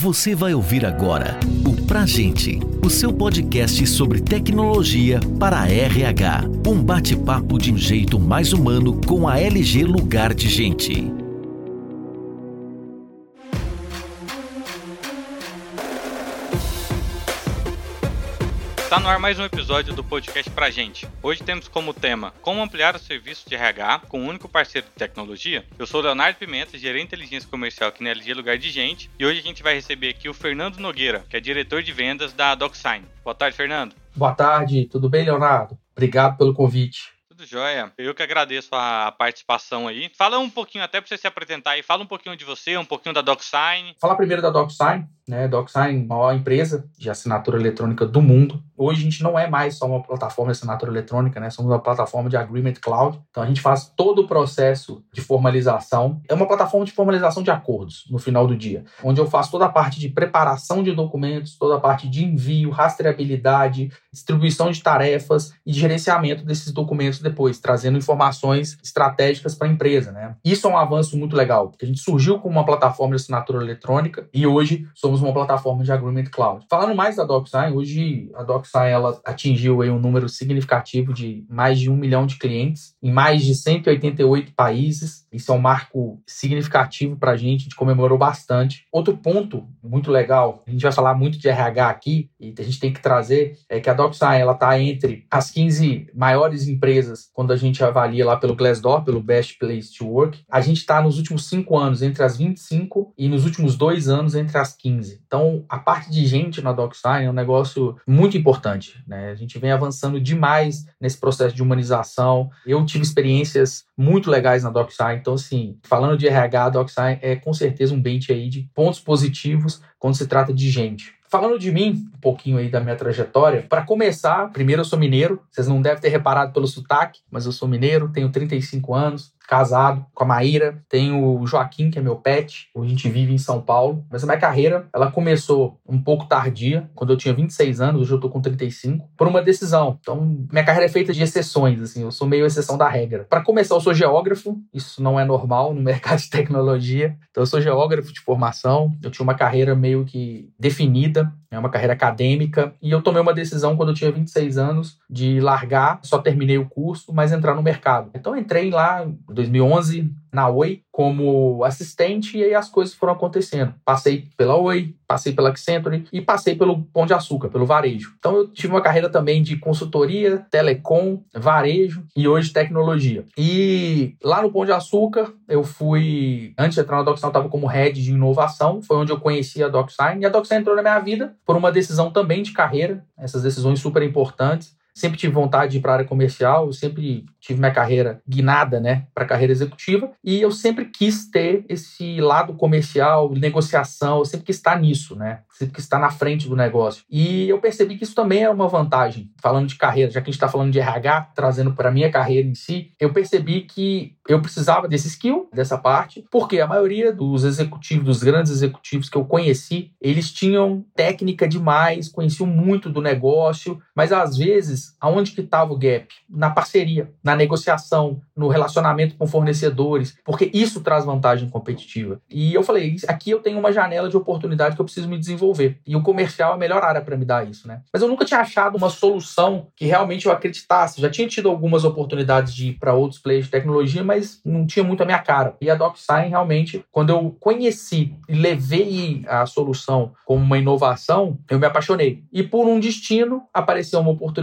Você vai ouvir agora o Pra Gente, o seu podcast sobre tecnologia para a RH. Um bate-papo de um jeito mais humano com a LG Lugar de Gente. Está no ar mais um episódio do podcast pra gente. Hoje temos como tema como ampliar o serviço de RH com um único parceiro de tecnologia. Eu sou Leonardo Pimenta, gerente de inteligência comercial aqui na LG Lugar de Gente, e hoje a gente vai receber aqui o Fernando Nogueira, que é diretor de vendas da DocSign. Boa tarde, Fernando. Boa tarde, tudo bem, Leonardo? Obrigado pelo convite. Tudo jóia. Eu que agradeço a participação aí. Fala um pouquinho, até para você se apresentar aí, fala um pouquinho de você, um pouquinho da DocSign. Falar primeiro da DocSign, né? DocSign, maior empresa de assinatura eletrônica do mundo. Hoje a gente não é mais só uma plataforma de assinatura eletrônica, né? Somos uma plataforma de Agreement Cloud. Então a gente faz todo o processo de formalização. É uma plataforma de formalização de acordos no final do dia, onde eu faço toda a parte de preparação de documentos, toda a parte de envio, rastreabilidade, distribuição de tarefas e gerenciamento desses documentos depois, trazendo informações estratégicas para a empresa, né? Isso é um avanço muito legal, porque a gente surgiu como uma plataforma de assinatura eletrônica e hoje somos uma plataforma de Agreement Cloud. Falando mais da DocSign, hoje a DocSign ela atingiu aí um número significativo de mais de um milhão de clientes em mais de 188 países. Isso é um marco significativo para a gente, a gente comemorou bastante. Outro ponto muito legal, a gente vai falar muito de RH aqui e a gente tem que trazer, é que a DocSign está entre as 15 maiores empresas quando a gente avalia lá pelo Glassdoor, pelo Best Place to Work. A gente está nos últimos cinco anos entre as 25 e nos últimos dois anos entre as 15. Então, a parte de gente na DocSign é um negócio muito importante. Né? A gente vem avançando demais nesse processo de humanização. Eu tive experiências muito legais na DocSign. Então, assim, falando de RH, a DocSign é com certeza um bench aí de pontos positivos quando se trata de gente. Falando de mim, um pouquinho aí da minha trajetória, para começar, primeiro eu sou mineiro, vocês não devem ter reparado pelo sotaque, mas eu sou mineiro, tenho 35 anos, casado com a Maíra, tenho o Joaquim, que é meu pet, a gente vive em São Paulo, mas a minha carreira, ela começou um pouco tardia, quando eu tinha 26 anos, hoje eu tô com 35, por uma decisão. Então, minha carreira é feita de exceções, assim, eu sou meio exceção da regra. Para começar, eu sou geógrafo, isso não é normal no mercado de tecnologia, então eu sou geógrafo de formação, eu tinha uma carreira meio que definida, é uma carreira acadêmica, e eu tomei uma decisão quando eu tinha 26 anos de largar, só terminei o curso, mas entrar no mercado. Então entrei lá 2011 na Oi como assistente e aí as coisas foram acontecendo. Passei pela Oi, passei pela Accenture e passei pelo Pão de Açúcar, pelo varejo. Então eu tive uma carreira também de consultoria, telecom, varejo e hoje tecnologia. E lá no Pão de Açúcar eu fui, antes de entrar na DocSign, eu estava como head de inovação, foi onde eu conheci a DocSign e a DocSign entrou na minha vida por uma decisão também de carreira, essas decisões super importantes sempre tive vontade de ir para a área comercial, eu sempre tive minha carreira guinada, né, para a carreira executiva, e eu sempre quis ter esse lado comercial, negociação, eu sempre quis estar nisso, né, sempre quis estar na frente do negócio. E eu percebi que isso também é uma vantagem, falando de carreira, já que a gente está falando de RH, trazendo para minha carreira em si, eu percebi que eu precisava desse skill, dessa parte, porque a maioria dos executivos, dos grandes executivos que eu conheci, eles tinham técnica demais, conheciam muito do negócio, mas às vezes aonde que estava o gap? Na parceria, na negociação, no relacionamento com fornecedores, porque isso traz vantagem competitiva. E eu falei, aqui eu tenho uma janela de oportunidade que eu preciso me desenvolver. E o comercial é a melhor área para me dar isso, né? Mas eu nunca tinha achado uma solução que realmente eu acreditasse. Já tinha tido algumas oportunidades de ir para outros players de tecnologia, mas não tinha muito a minha cara. E a DocSign realmente, quando eu conheci e levei a solução como uma inovação, eu me apaixonei. E por um destino, apareceu uma oportunidade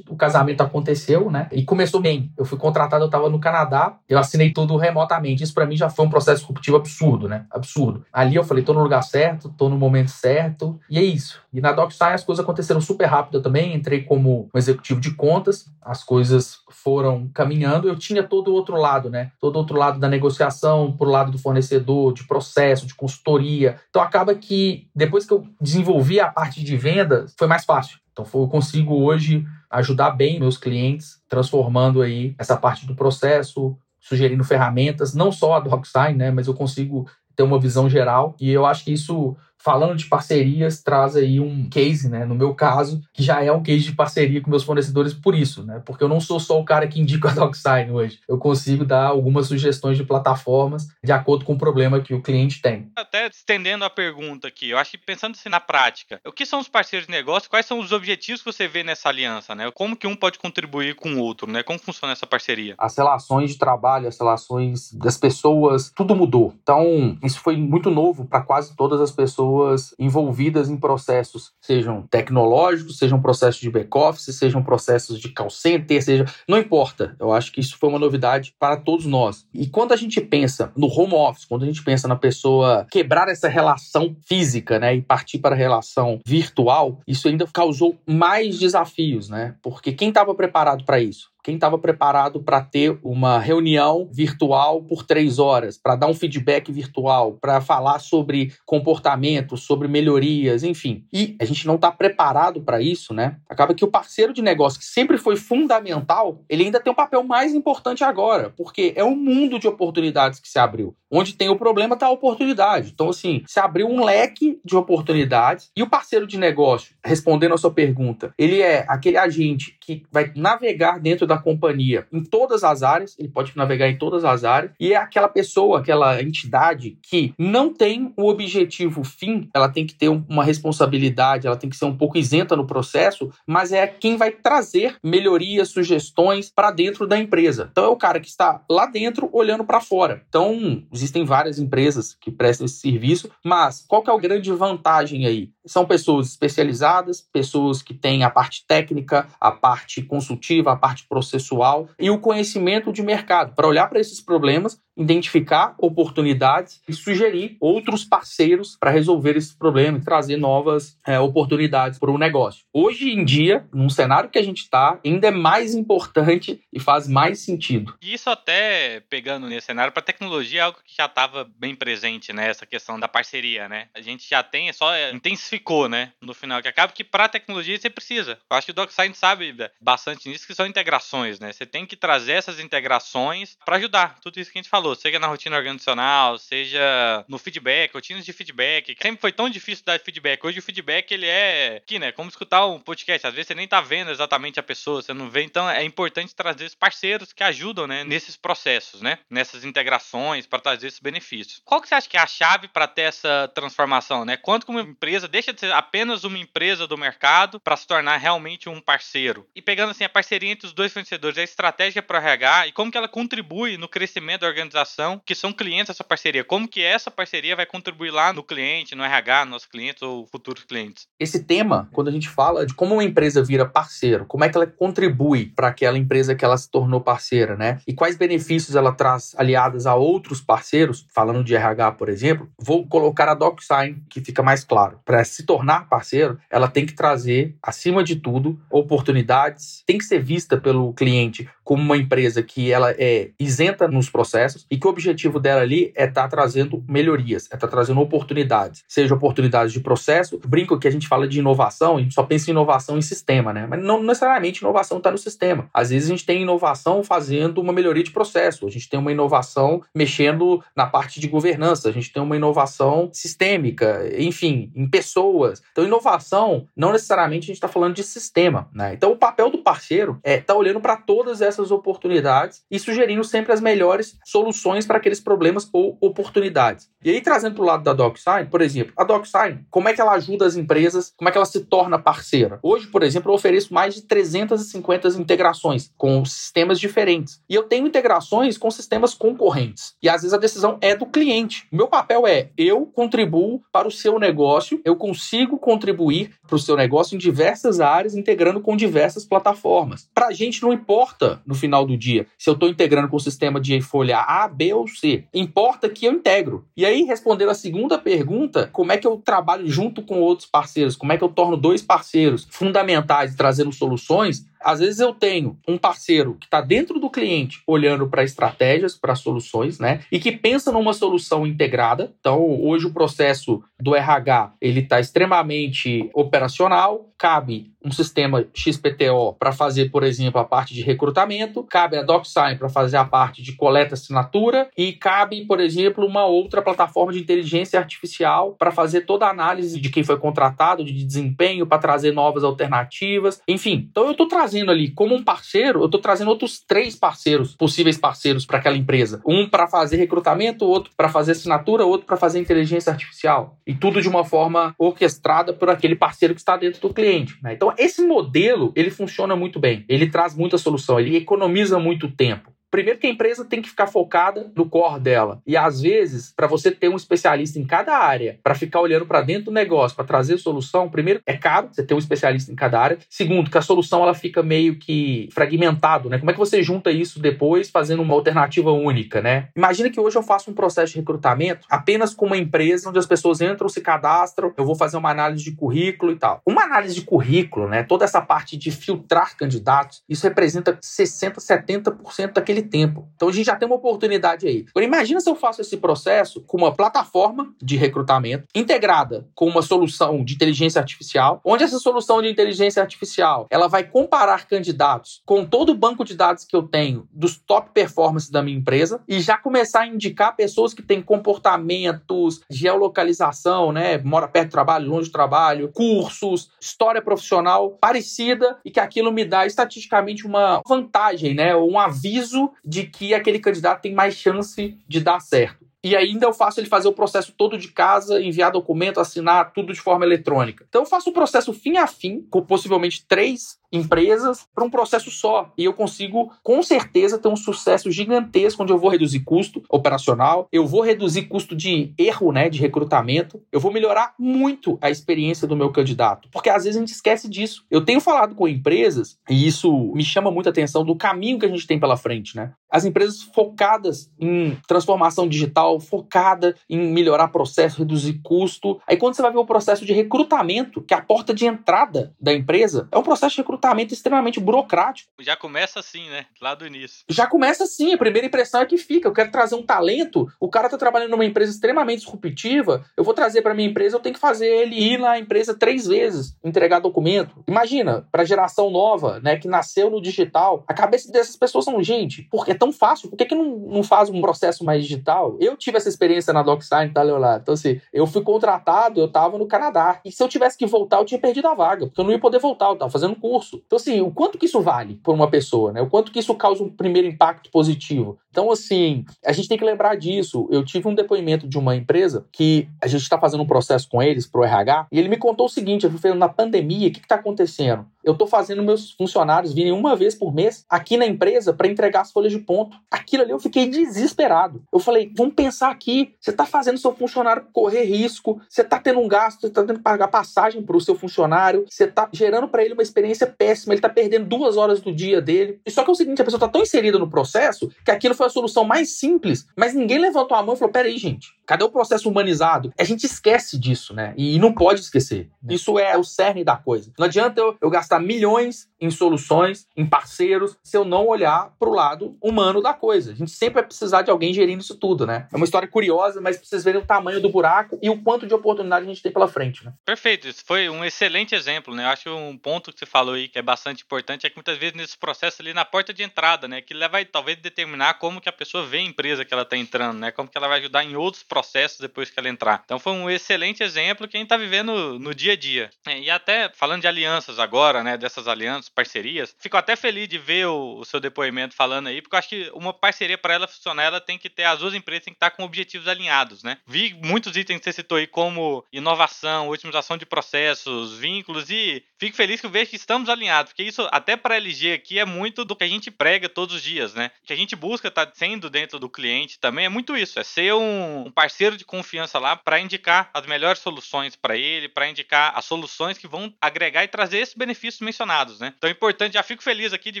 o casamento aconteceu, né? E começou bem. Eu fui contratado, eu estava no Canadá, eu assinei tudo remotamente. Isso para mim já foi um processo disruptivo absurdo, né? Absurdo. Ali eu falei, tô no lugar certo, tô no momento certo, e é isso. E na DocSign as coisas aconteceram super rápido também. Entrei como um executivo de contas, as coisas foram caminhando. Eu tinha todo o outro lado, né? Todo o outro lado da negociação, por lado do fornecedor, de processo, de consultoria. Então acaba que depois que eu desenvolvi a parte de vendas, foi mais fácil. Então eu consigo hoje ajudar bem meus clientes, transformando aí essa parte do processo, sugerindo ferramentas, não só a DocSign, né, mas eu consigo ter uma visão geral. E eu acho que isso falando de parcerias, traz aí um case, né? No meu caso, que já é um case de parceria com meus fornecedores por isso, né? Porque eu não sou só o cara que indica a DocSign hoje. Eu consigo dar algumas sugestões de plataformas de acordo com o problema que o cliente tem. Até estendendo a pergunta aqui, eu acho que pensando assim na prática, o que são os parceiros de negócio? Quais são os objetivos que você vê nessa aliança, né? Como que um pode contribuir com o outro, né? Como funciona essa parceria? As relações de trabalho, as relações das pessoas, tudo mudou. Então, isso foi muito novo para quase todas as pessoas envolvidas em processos, sejam tecnológicos, sejam processos de back-office, sejam processos de call center, seja. Não importa. Eu acho que isso foi uma novidade para todos nós. E quando a gente pensa no home office, quando a gente pensa na pessoa quebrar essa relação física, né, e partir para a relação virtual, isso ainda causou mais desafios, né? Porque quem estava preparado para isso? Quem estava preparado para ter uma reunião virtual por três horas, para dar um feedback virtual, para falar sobre comportamento, sobre melhorias, enfim. E a gente não está preparado para isso, né? Acaba que o parceiro de negócio, que sempre foi fundamental, ele ainda tem um papel mais importante agora, porque é um mundo de oportunidades que se abriu. Onde tem o problema está a oportunidade. Então, assim, se abriu um leque de oportunidades e o parceiro de negócio, respondendo a sua pergunta, ele é aquele agente que vai navegar dentro da da companhia em todas as áreas, ele pode navegar em todas as áreas, e é aquela pessoa, aquela entidade que não tem o objetivo fim, ela tem que ter uma responsabilidade, ela tem que ser um pouco isenta no processo, mas é quem vai trazer melhorias, sugestões para dentro da empresa. Então é o cara que está lá dentro olhando para fora. Então existem várias empresas que prestam esse serviço, mas qual que é a grande vantagem aí? São pessoas especializadas, pessoas que têm a parte técnica, a parte consultiva, a parte processual e o conhecimento de mercado. Para olhar para esses problemas identificar oportunidades e sugerir outros parceiros para resolver esse problema e trazer novas é, oportunidades para o negócio. Hoje em dia, num cenário que a gente está, ainda é mais importante e faz mais sentido. Isso até pegando nesse cenário para tecnologia é algo que já estava bem presente né, questão da parceria, né? A gente já tem, só intensificou, né? No final que acaba que para tecnologia você precisa. Eu acho que o DocSign sabe bastante nisso que são integrações, né? Você tem que trazer essas integrações para ajudar tudo isso que a gente falou falou, seja na rotina organizacional, seja no feedback, rotinas de feedback. Sempre foi tão difícil dar feedback. Hoje o feedback ele é aqui, né? Como escutar um podcast. Às vezes você nem tá vendo exatamente a pessoa, você não vê. Então é importante trazer os parceiros que ajudam, né? Nesses processos, né? Nessas integrações para trazer esses benefícios. Qual que você acha que é a chave para ter essa transformação, né? Quanto que uma empresa deixa de ser apenas uma empresa do mercado para se tornar realmente um parceiro? E pegando assim a parceria entre os dois fornecedores, a estratégia para RH e como que ela contribui no crescimento da organização organização que são clientes dessa parceria. Como que essa parceria vai contribuir lá no cliente, no RH, nos nossos clientes ou futuros clientes? Esse tema, quando a gente fala de como uma empresa vira parceiro, como é que ela contribui para aquela empresa que ela se tornou parceira, né? E quais benefícios ela traz aliadas a outros parceiros, falando de RH, por exemplo, vou colocar a DocSign, que fica mais claro. Para se tornar parceiro, ela tem que trazer, acima de tudo, oportunidades, tem que ser vista pelo cliente como uma empresa que ela é isenta nos processos, e que o objetivo dela ali é estar tá trazendo melhorias, é estar tá trazendo oportunidades, seja oportunidades de processo. Brinco que a gente fala de inovação, a gente só pensa em inovação em sistema, né? Mas não necessariamente inovação está no sistema. Às vezes a gente tem inovação fazendo uma melhoria de processo, a gente tem uma inovação mexendo na parte de governança, a gente tem uma inovação sistêmica, enfim, em pessoas. Então, inovação, não necessariamente a gente está falando de sistema, né? Então, o papel do parceiro é estar tá olhando para todas essas oportunidades e sugerindo sempre as melhores soluções soluções para aqueles problemas ou oportunidades. E aí, trazendo para o lado da DocSign, por exemplo, a DocSign, como é que ela ajuda as empresas, como é que ela se torna parceira? Hoje, por exemplo, eu ofereço mais de 350 integrações com sistemas diferentes. E eu tenho integrações com sistemas concorrentes. E às vezes a decisão é do cliente. O meu papel é eu contribuo para o seu negócio, eu consigo contribuir para o seu negócio em diversas áreas, integrando com diversas plataformas. Para a gente não importa no final do dia se eu estou integrando com o sistema de folha A a, B ou C. Importa que eu integro. E aí, respondendo a segunda pergunta, como é que eu trabalho junto com outros parceiros? Como é que eu torno dois parceiros fundamentais trazendo soluções? Às vezes eu tenho um parceiro que está dentro do cliente olhando para estratégias, para soluções, né? E que pensa numa solução integrada. Então, hoje o processo do RH ele está extremamente operacional, cabe um sistema XPTO para fazer, por exemplo, a parte de recrutamento, cabe a DocSign para fazer a parte de coleta assinatura e cabe, por exemplo, uma outra plataforma de inteligência artificial para fazer toda a análise de quem foi contratado, de desempenho, para trazer novas alternativas, enfim. Então eu estou trazendo ali como um parceiro, eu estou trazendo outros três parceiros, possíveis parceiros para aquela empresa. Um para fazer recrutamento, outro para fazer assinatura, outro para fazer inteligência artificial. E tudo de uma forma orquestrada por aquele parceiro que está dentro do cliente. Né? Então esse modelo, ele funciona muito bem. Ele traz muita solução, ele economiza muito tempo. Primeiro que a empresa tem que ficar focada no core dela. E às vezes, para você ter um especialista em cada área, para ficar olhando para dentro do negócio, para trazer solução, primeiro é caro você ter um especialista em cada área. Segundo, que a solução ela fica meio que fragmentado, né? Como é que você junta isso depois fazendo uma alternativa única, né? Imagina que hoje eu faço um processo de recrutamento apenas com uma empresa onde as pessoas entram, se cadastram, eu vou fazer uma análise de currículo e tal. Uma análise de currículo, né? Toda essa parte de filtrar candidatos, isso representa 60, 70% daquele tempo. Então a gente já tem uma oportunidade aí. Agora imagina se eu faço esse processo com uma plataforma de recrutamento integrada com uma solução de inteligência artificial, onde essa solução de inteligência artificial, ela vai comparar candidatos com todo o banco de dados que eu tenho dos top performances da minha empresa e já começar a indicar pessoas que têm comportamentos, geolocalização, né, mora perto do trabalho, longe do trabalho, cursos, história profissional parecida e que aquilo me dá estatisticamente uma vantagem, né, um aviso de que aquele candidato tem mais chance de dar certo. E ainda eu faço ele fazer o processo todo de casa, enviar documento, assinar tudo de forma eletrônica. Então eu faço o processo fim a fim, com possivelmente três empresas para um processo só. E eu consigo, com certeza, ter um sucesso gigantesco onde eu vou reduzir custo operacional, eu vou reduzir custo de erro, né, de recrutamento, eu vou melhorar muito a experiência do meu candidato. Porque às vezes a gente esquece disso. Eu tenho falado com empresas, e isso me chama muita atenção do caminho que a gente tem pela frente, né? As empresas focadas em transformação digital, focada em melhorar processo, reduzir custo. Aí quando você vai ver o processo de recrutamento, que é a porta de entrada da empresa, é um processo de recrutamento recrutamento extremamente burocrático. Já começa assim, né? Lá do início. Já começa assim. A primeira impressão é que fica. Eu quero trazer um talento. O cara tá trabalhando numa empresa extremamente disruptiva. Eu vou trazer para minha empresa, eu tenho que fazer ele ir na empresa três vezes, entregar documento. Imagina, para geração nova, né, que nasceu no digital, a cabeça dessas pessoas são, gente, porque é tão fácil, por que, que não, não faz um processo mais digital? Eu tive essa experiência na DocSign, tá, Leonardo? Então, assim, eu fui contratado, eu tava no Canadá. E se eu tivesse que voltar, eu tinha perdido a vaga, porque eu não ia poder voltar, eu tava fazendo curso Então, assim, o quanto que isso vale por uma pessoa, né? O quanto que isso causa um primeiro impacto positivo. Então, assim, a gente tem que lembrar disso. Eu tive um depoimento de uma empresa que a gente está fazendo um processo com eles, para o RH, e ele me contou o seguinte: eu falei, na pandemia, o que está acontecendo? Eu estou fazendo meus funcionários virem uma vez por mês aqui na empresa para entregar as folhas de ponto. Aquilo ali eu fiquei desesperado. Eu falei, vamos pensar aqui, você está fazendo seu funcionário correr risco, você está tendo um gasto, você está tendo que pagar passagem para o seu funcionário, você está gerando para ele uma experiência péssima, ele está perdendo duas horas do dia dele. E só que é o seguinte, a pessoa está tão inserida no processo que aquilo foi a solução mais simples, mas ninguém levantou a mão e falou, peraí, gente, cadê o processo humanizado? A gente esquece disso, né? E não pode esquecer. Isso é o cerne da coisa. Não adianta eu, eu gastar milhões em soluções, em parceiros, se eu não olhar para o lado humano da coisa. A gente sempre vai precisar de alguém gerindo isso tudo, né? É uma história curiosa, mas pra vocês verem o tamanho do buraco e o quanto de oportunidade a gente tem pela frente, né? Perfeito, isso foi um excelente exemplo, né? Eu acho um ponto que você falou aí que é bastante importante é que muitas vezes nesse processo ali na porta de entrada, né, que vai talvez determinar como que a pessoa vê a empresa que ela está entrando, né? Como que ela vai ajudar em outros processos depois que ela entrar. Então foi um excelente exemplo que a gente está vivendo no dia a dia. É, e até falando de alianças agora, né, dessas alianças, parcerias, fico até feliz de ver o, o seu depoimento falando aí, porque eu acho que uma parceria para ela funcionar, ela tem que ter, as duas empresas têm que estar com objetivos alinhados, né? Vi muitos itens que você citou aí, como inovação, otimização de processos, vínculos, e fico feliz que eu vejo que estamos alinhados, porque isso até para a LG aqui é muito do que a gente prega todos os dias, né? Que a gente busca tá sendo dentro do cliente também é muito isso, é ser um parceiro de confiança lá para indicar as melhores soluções para ele, para indicar as soluções que vão agregar e trazer esses benefícios mencionados, né? Então é importante, já fico feliz aqui de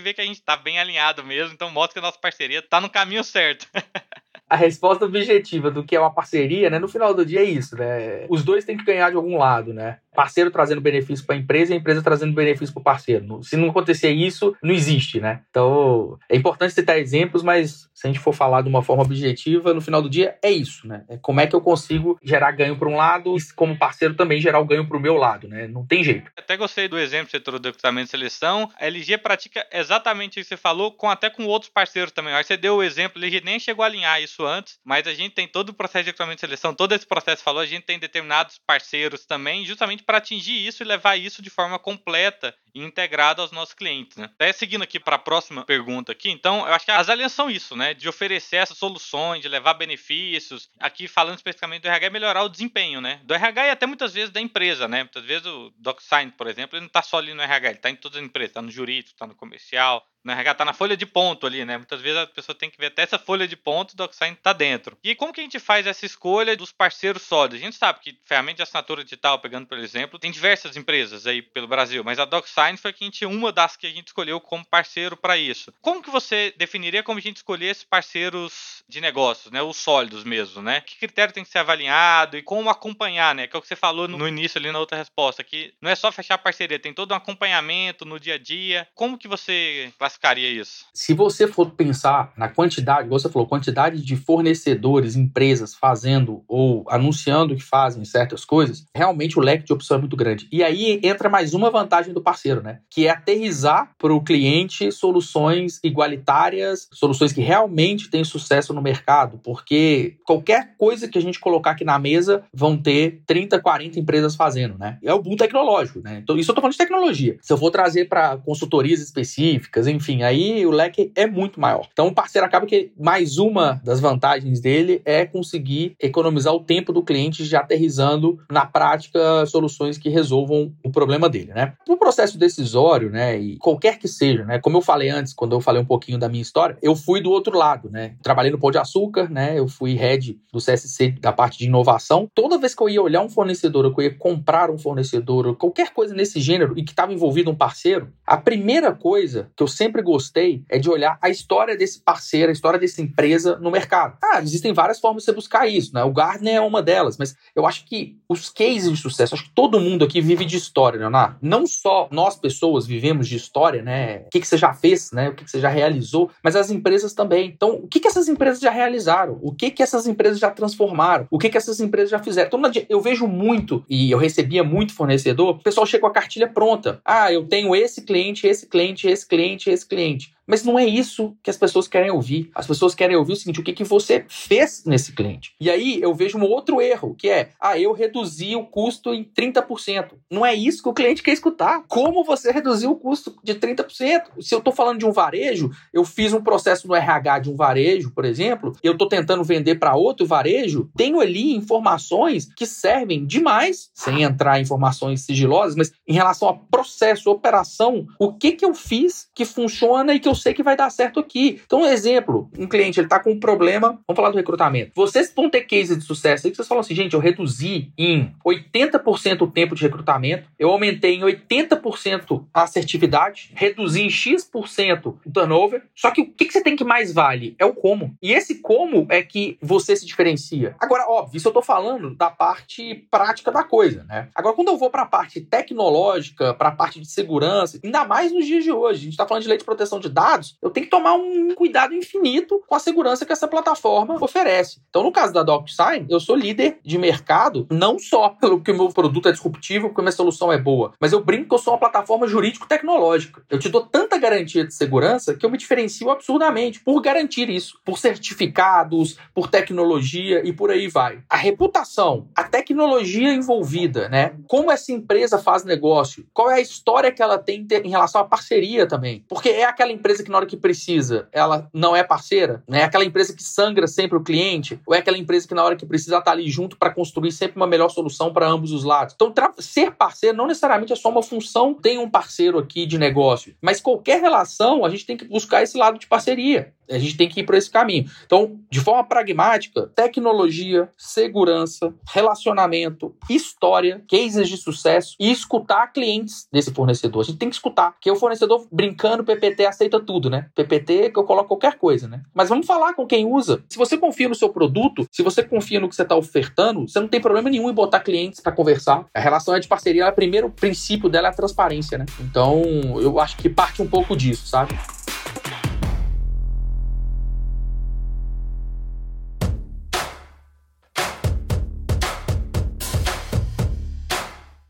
ver que a gente está bem alinhado mesmo, então mostra que a nossa parceria está no caminho certo. a resposta objetiva do que é uma parceria, né? No final do dia é isso, né? Os dois têm que ganhar de algum lado, né? parceiro trazendo benefício para a empresa e a empresa trazendo benefício para o parceiro. Se não acontecer isso, não existe, né? Então, é importante citar exemplos, mas se a gente for falar de uma forma objetiva, no final do dia é isso, né? É como é que eu consigo gerar ganho para um lado e, como parceiro, também gerar o ganho para o meu lado, né? Não tem jeito. Até gostei do exemplo que você trouxe do equipamento de seleção. A LG pratica exatamente o que você falou, com até com outros parceiros também. Aí você deu o exemplo, a LG nem chegou a alinhar isso antes, mas a gente tem todo o processo de equipamento de seleção, todo esse processo falou, a gente tem determinados parceiros também, justamente para atingir isso e levar isso de forma completa e integrada aos nossos clientes, né? Até seguindo aqui para a próxima pergunta aqui, então, eu acho que as alianças são isso, né? De oferecer essas soluções, de levar benefícios. Aqui falando especificamente do RH, é melhorar o desempenho, né? Do RH e até muitas vezes da empresa, né? Muitas vezes o DocSign, por exemplo, ele não está só ali no RH, ele está em todas as empresas, está no jurídico, está no comercial, no RH tá na folha de ponto ali, né? Muitas vezes a pessoa tem que ver até essa folha de ponto, o DocSign tá dentro. E como que a gente faz essa escolha dos parceiros sólidos? A gente sabe que ferramenta de assinatura digital, pegando por exemplo, tem diversas empresas aí pelo Brasil, mas a DocSign foi que a gente, uma das que a gente escolheu como parceiro para isso. Como que você definiria como a gente escolher esses parceiros de negócios, né? Os sólidos mesmo, né? Que critério tem que ser avaliado e como acompanhar, né? Que é o que você falou no início ali na outra resposta, que não é só fechar parceria, tem todo um acompanhamento no dia a dia. Como que você classificaria isso? Se você for pensar na quantidade, você falou, quantidade de fornecedores, empresas fazendo ou anunciando que fazem certas coisas, realmente o leque de opção é muito grande. E aí entra mais uma vantagem do parceiro, né? Que é aterrizar para o cliente soluções igualitárias, soluções que realmente têm sucesso no mercado, porque qualquer coisa que a gente colocar aqui na mesa vão ter 30, 40 empresas fazendo, né? É o boom tecnológico, né? Então, isso eu tô falando de tecnologia. Se eu for trazer para consultorias específicas, enfim, aí aí o leque é muito maior. Então o parceiro acaba que mais uma das vantagens dele é conseguir economizar o tempo do cliente já aterrizando na prática soluções que resolvam o problema dele, né? No processo decisório, né, e qualquer que seja, né, como eu falei antes, quando eu falei um pouquinho da minha história, eu fui do outro lado, né? Trabalhei no Pão de Açúcar, né? Eu fui head do CSC da parte de inovação. Toda vez que eu ia olhar um fornecedor, que eu ia comprar um fornecedor, qualquer coisa nesse gênero e que estava envolvido um parceiro, a primeira coisa que eu sempre gostei gostei é de olhar a história desse parceiro, a história dessa empresa no mercado. Ah, existem várias formas de você buscar isso, né? O Gartner é uma delas, mas eu acho que os cases de sucesso, acho que todo mundo aqui vive de história, Leonardo. Não só nós pessoas vivemos de história, né? O que, que você já fez, né? O que, que você já realizou, mas as empresas também. Então, o que, que essas empresas já realizaram? O que, que essas empresas já transformaram? O que, que essas empresas já fizeram? Então, eu vejo muito, e eu recebia muito fornecedor, o pessoal chega com a cartilha pronta. Ah, eu tenho esse cliente, esse cliente, esse cliente, esse cliente. Mas não é isso que as pessoas querem ouvir. As pessoas querem ouvir o seguinte: o que, que você fez nesse cliente? E aí eu vejo um outro erro, que é: ah, eu reduzi o custo em 30%. Não é isso que o cliente quer escutar. Como você reduziu o custo de 30%? Se eu estou falando de um varejo, eu fiz um processo no RH de um varejo, por exemplo, eu estou tentando vender para outro varejo, tenho ali informações que servem demais, sem entrar em informações sigilosas, mas em relação a processo, operação, o que, que eu fiz que funciona e que eu eu sei que vai dar certo aqui. Então, exemplo, um cliente ele está com um problema, vamos falar do recrutamento. Vocês vão ter case de sucesso aí que vocês falam assim, gente, eu reduzi em 80% o tempo de recrutamento, eu aumentei em 80% a assertividade, reduzi em X% o turnover. Só que o que, que você tem que mais vale? É o como. E esse como é que você se diferencia. Agora, óbvio, isso eu estou falando da parte prática da coisa, né? Agora, quando eu vou para a parte tecnológica, para a parte de segurança, ainda mais nos dias de hoje, a gente está falando de lei de proteção de dados, dados, eu tenho que tomar um cuidado infinito com a segurança que essa plataforma oferece. Então, no caso da DocSign, eu sou líder de mercado, não só pelo que o meu produto é disruptivo, porque a minha solução é boa, mas eu brinco que eu sou uma plataforma jurídico-tecnológica. Eu te dou tanta garantia de segurança que eu me diferencio absurdamente por garantir isso, por certificados, por tecnologia e por aí vai. A reputação, a tecnologia envolvida, né? Como essa empresa faz negócio, qual é a história que ela tem em relação à parceria também. Porque é aquela empresa empresa que na hora que precisa, ela não é parceira? Né? É aquela empresa que sangra sempre o cliente? Ou é aquela empresa que na hora que precisa tá ali junto para construir sempre uma melhor solução para ambos os lados? Então, ser parceiro não necessariamente é só uma função, tem um parceiro aqui de negócio, mas qualquer relação a gente tem que buscar esse lado de parceria. A gente tem que ir por esse caminho. Então, de forma pragmática, tecnologia, segurança, relacionamento, história, cases de sucesso e escutar clientes desse fornecedor. A gente tem que escutar, porque o fornecedor brincando, PPT aceita tudo, né? PPT que eu coloco qualquer coisa, né? Mas vamos falar com quem usa. Se você confia no seu produto, se você confia no que você está ofertando, você não tem problema nenhum em botar clientes para conversar. A relação é de parceria, o primeiro princípio dela é a transparência, né? Então, eu acho que parte um pouco disso, sabe?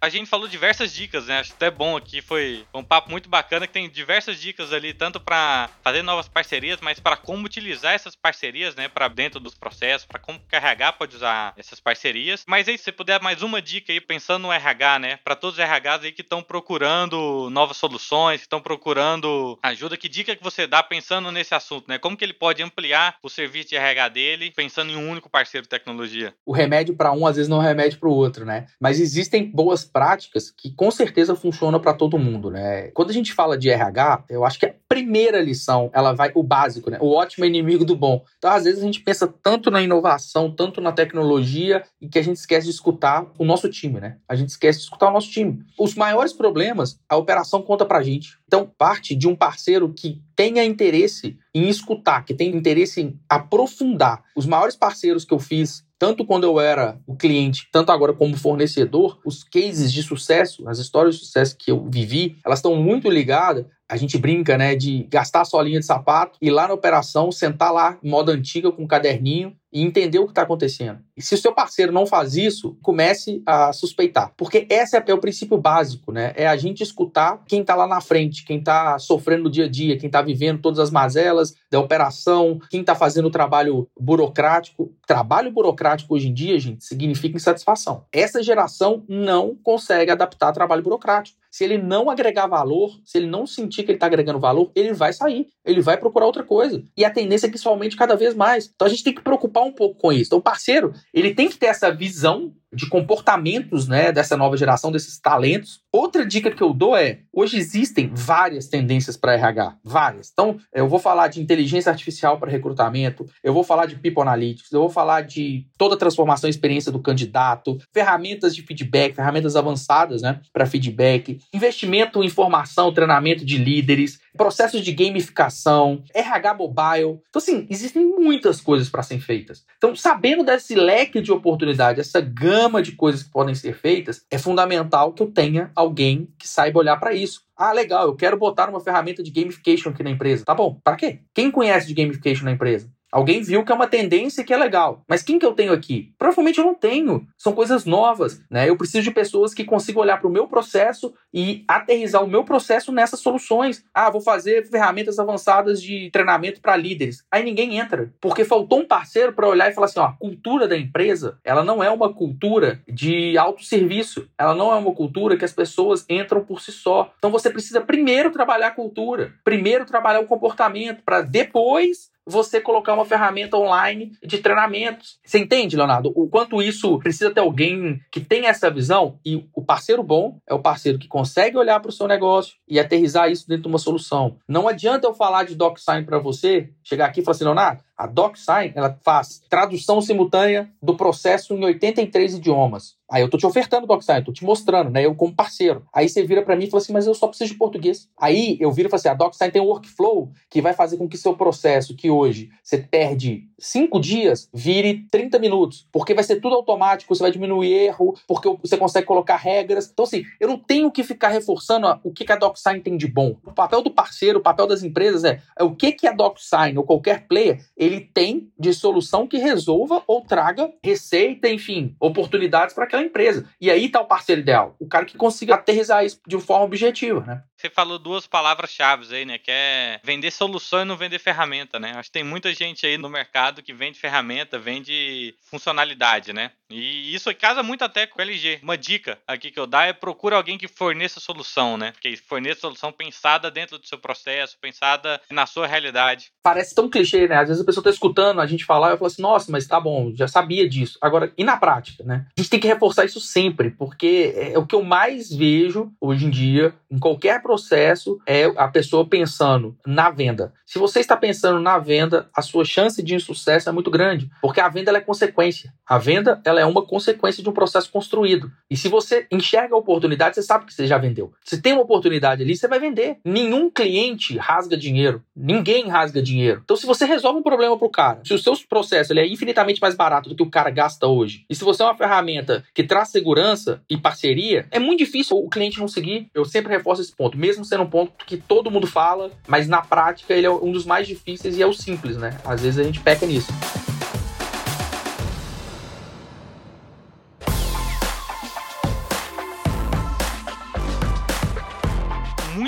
A gente falou diversas dicas, né? Acho até bom aqui, foi um papo muito bacana que tem diversas dicas ali, tanto para fazer novas parcerias, mas para como utilizar essas parcerias, né, para dentro dos processos, para como o RH pode usar essas parcerias. Mas aí, se você puder mais uma dica aí, pensando no RH, né, para todos os RHs aí que estão procurando novas soluções, que estão procurando ajuda, que dica que você dá pensando nesse assunto, né? Como que ele pode ampliar o serviço de RH dele, pensando em um único parceiro de tecnologia? O remédio para um às vezes não é remédio para o outro, né? Mas existem boas práticas que com certeza funcionam para todo mundo, né? Quando a gente fala de RH, eu acho que a primeira lição, ela vai o básico, né? O ótimo é inimigo do bom. Então, às vezes a gente pensa tanto na inovação, tanto na tecnologia, e que a gente esquece de escutar o nosso time, né? A gente esquece de escutar o nosso time. Os maiores problemas, a operação conta pra gente. Então, parte de um parceiro que tenha interesse em escutar, que tenha interesse em aprofundar. Os maiores parceiros que eu fiz tanto quando eu era o cliente, tanto agora como fornecedor, os cases de sucesso, as histórias de sucesso que eu vivi, elas estão muito ligadas. A gente brinca, né, de gastar a solinha de sapato, ir lá na operação, sentar lá em moda antiga com um caderninho e entender o que está acontecendo. E se o seu parceiro não faz isso, comece a suspeitar. Porque esse é o princípio básico, né? É a gente escutar quem está lá na frente, quem está sofrendo no dia a dia, quem está vivendo todas as mazelas da operação, quem está fazendo o trabalho burocrático. Trabalho burocrático hoje em dia, gente, significa insatisfação. Essa geração não consegue adaptar trabalho burocrático. Se ele não agregar valor, se ele não sentir que ele está agregando valor, ele vai sair, ele vai procurar outra coisa. E a tendência é que isso aumente cada vez mais. Então a gente tem que preocupar um pouco com isso. Então o parceiro, ele tem que ter essa visão de comportamentos né, dessa nova geração, desses talentos. Outra dica que eu dou é: hoje existem várias tendências para RH, várias. Então, eu vou falar de inteligência artificial para recrutamento, eu vou falar de People Analytics, eu vou falar de toda a transformação e experiência do candidato, ferramentas de feedback, ferramentas avançadas né, para feedback, investimento em formação, treinamento de líderes, processos de gamificação, RH mobile. Então, assim, existem muitas coisas para serem feitas. Então, sabendo desse leque de oportunidade, essa gama de coisas que podem ser feitas, é fundamental que eu tenha alguém que saiba olhar para isso. Ah, legal, eu quero botar uma ferramenta de gamification aqui na empresa. Tá bom, para quê? Quem conhece de gamification na empresa? Alguém viu que é uma tendência que é legal. Mas quem que eu tenho aqui? Provavelmente eu não tenho. São coisas novas, né? Eu preciso de pessoas que consigam olhar para o meu processo e aterrizar o meu processo nessas soluções. Ah, vou fazer ferramentas avançadas de treinamento para líderes. Aí ninguém entra, porque faltou um parceiro para olhar e falar assim, ó, a cultura da empresa, ela não é uma cultura de autosserviço. Ela não é uma cultura que as pessoas entram por si só. Então você precisa primeiro trabalhar a cultura, primeiro trabalhar o comportamento para depois você colocar uma ferramenta online de treinamentos. Você entende, Leonardo? O quanto isso precisa ter alguém que tenha essa visão e o parceiro bom é o parceiro que consegue olhar para o seu negócio e aterrizar isso dentro de uma solução. Não adianta eu falar de DocSign para você, chegar aqui e falar assim, Leonardo, a DocSign ela faz tradução simultânea do processo em 83 idiomas. Aí eu tô te ofertando DocSign, tô te mostrando, né? Eu como parceiro. Aí você vira para mim e fala assim, mas eu só preciso de português. Aí eu viro e falo assim, a DocSign tem um workflow que vai fazer com que seu processo, que hoje você perde cinco dias, vire 30 minutos. Porque vai ser tudo automático, você vai diminuir erro, porque você consegue colocar regras. Então assim, eu não tenho que ficar reforçando o que a DocSign tem de bom. O papel do parceiro, o papel das empresas é, é o que, que a DocSign ou qualquer player ele tem de solução que resolva ou traga receita, enfim, oportunidades para aquela empresa. E aí está o parceiro ideal, o cara que consiga aterrizar isso de forma objetiva, né? Você falou duas palavras-chave aí, né? Que é vender solução e não vender ferramenta, né? Acho que tem muita gente aí no mercado que vende ferramenta, vende funcionalidade, né? E isso casa muito até com o LG. Uma dica aqui que eu dou é procura alguém que forneça solução, né? Que forneça solução pensada dentro do seu processo, pensada na sua realidade. Parece tão clichê, né? Às vezes a pessoa tá escutando a gente falar e fala assim, nossa, mas tá bom, já sabia disso. Agora, e na prática, né? A gente tem que reforçar isso sempre, porque é o que eu mais vejo hoje em dia, em qualquer processo processo é a pessoa pensando na venda. Se você está pensando na venda, a sua chance de insucesso é muito grande, porque a venda é consequência. A venda ela é uma consequência de um processo construído. E se você enxerga a oportunidade, você sabe que você já vendeu. Se tem uma oportunidade ali, você vai vender. Nenhum cliente rasga dinheiro. Ninguém rasga dinheiro. Então, se você resolve um problema para o cara, se o seu processo ele é infinitamente mais barato do que o cara gasta hoje, e se você é uma ferramenta que traz segurança e parceria, é muito difícil o cliente não seguir. Eu sempre reforço esse ponto, mesmo sendo um ponto que todo mundo fala, mas na prática ele é um dos mais difíceis e é o simples, né? Às vezes a gente peca nisso.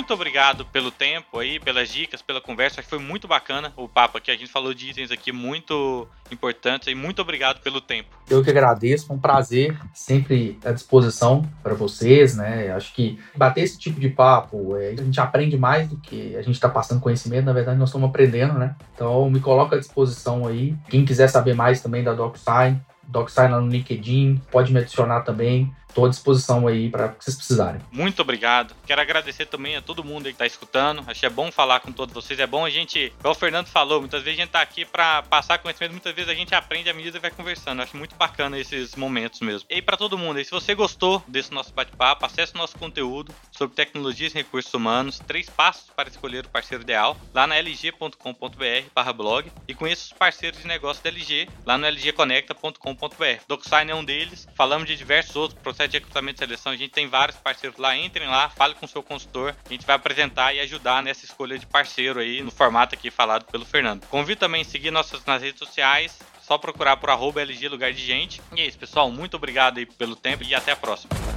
Muito obrigado pelo tempo aí, pelas dicas, pela conversa. Que foi muito bacana o papo aqui. A gente falou de itens aqui muito importantes e muito obrigado pelo tempo. Eu que agradeço, um prazer, sempre à disposição para vocês, né? Acho que bater esse tipo de papo, é, a gente aprende mais do que a gente está passando conhecimento, na verdade nós estamos aprendendo, né? Então me coloco à disposição aí. Quem quiser saber mais também da DocSign, DocSign lá no LinkedIn, pode me adicionar também. Estou à disposição aí para que vocês precisarem. Muito obrigado. Quero agradecer também a todo mundo que está escutando. Achei é bom falar com todos vocês. É bom a gente, igual o Fernando falou, muitas vezes a gente está aqui para passar conhecimento, muitas vezes a gente aprende à medida e vai conversando. acho muito bacana esses momentos mesmo. E para todo mundo, se você gostou desse nosso bate-papo, acesse o nosso conteúdo sobre tecnologias e recursos humanos, três passos para escolher o parceiro ideal, lá na lg.com.br/blog e conheça os parceiros de negócio da LG lá no lgconecta.com.br. DocSign é um deles. Falamos de diversos outros processos de recrutamento e seleção, a gente tem vários parceiros lá. Entrem lá, fale com o seu consultor. A gente vai apresentar e ajudar nessa escolha de parceiro aí, no formato aqui falado pelo Fernando. Convido também a seguir nossas nas redes sociais. Só procurar por arroba LG Lugar de Gente. E é isso, pessoal. Muito obrigado aí pelo tempo e até a próxima.